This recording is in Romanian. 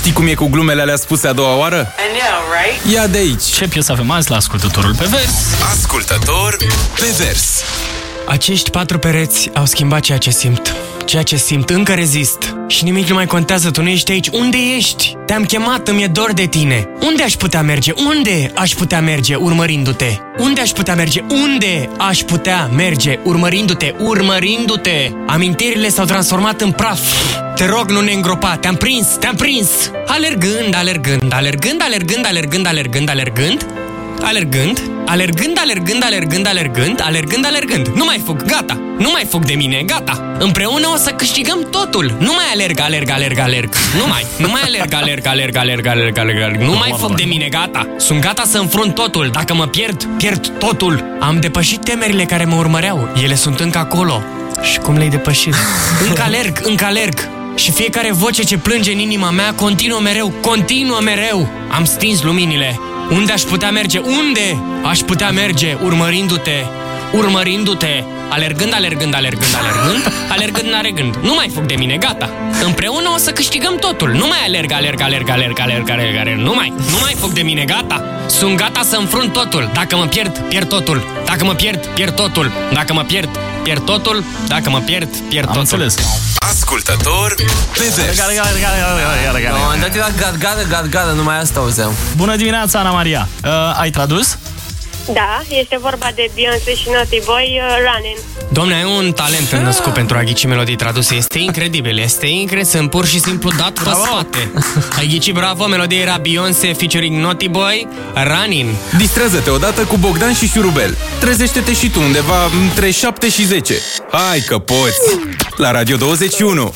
Știi cum e cu glumele alea spuse a doua oară? I know, right? Ia de aici! Ce piesă avem azi la ascultătorul pe vers? Ascultător pe vers. Acești patru pereți au schimbat ceea ce simt. Ceea ce simt, încă rezist. Și nimic nu mai contează, tu nu ești aici. Unde ești? Te-am chemat, îmi e dor de tine. Unde aș putea merge? Unde aș putea merge urmărindu-te? Unde aș putea merge? Unde aș putea merge urmărindu-te? Urmărindu-te! Amintirile s-au transformat în praf. Te rog, nu ne îngropa, te-am prins, te-am prins! Alergând, alergând, alergând, alergând, alergând, alergând, alergând, Alergând, alergând, alergând, alergând, alergând, alergând, alergând. Nu mai fug, gata. Nu mai fug de mine, gata. Împreună o să câștigăm totul. Nu mai alerg, alerg, alerg, alerg. Nu mai. Nu mai alerg, alerg, alerg, alerg, alerg, alerg, alerg. Nu mai fug de mine, gata. Sunt gata să înfrunt totul. Dacă mă pierd, pierd totul. Am depășit temerile care mă urmăreau. Ele sunt încă acolo. Și cum le-ai depășit? Încă alerg, încă alerg. Și fiecare voce ce plânge în inima mea continuă mereu, continuă mereu. Am stins luminile. Unde aș putea merge? Unde aș putea merge urmărindu-te? Urmărindu-te, alergând, alergând, alergând, alergând, alergând, alergând. Nu mai fug de mine, gata. Împreună o să câștigăm totul. Nu mai alerg, alerg, alerg, alerg, alerg, alerg, alerg. Nu mai, nu mai fug de mine, gata. Sunt gata să înfrunt totul. Dacă mă pierd, pierd totul. Dacă mă pierd, pierd totul. Dacă mă pierd, pierd totul. Dacă mă pierd, pierd Am totul. înțeles. Ascultător pe vers. Gata, gata, gata, gata, gata, La un moment gata. dat era gata, gata, gata, gata, numai asta auzeam. Bună dimineața, Ana Maria. Uh, ai tradus? Da, este vorba de Beyoncé și Naughty Boy uh, Running. Domne, ai un talent născut pentru a ghici melodii traduse. Este incredibil, este incredibil. Sunt pur și simplu dat pe spate. Ai ghicit bravo, melodia era Beyoncé featuring Naughty Boy, Running. Distrează-te odată cu Bogdan și Șurubel. Trezește-te și tu undeva între 7 și 10. Hai că poți! La Radio 21.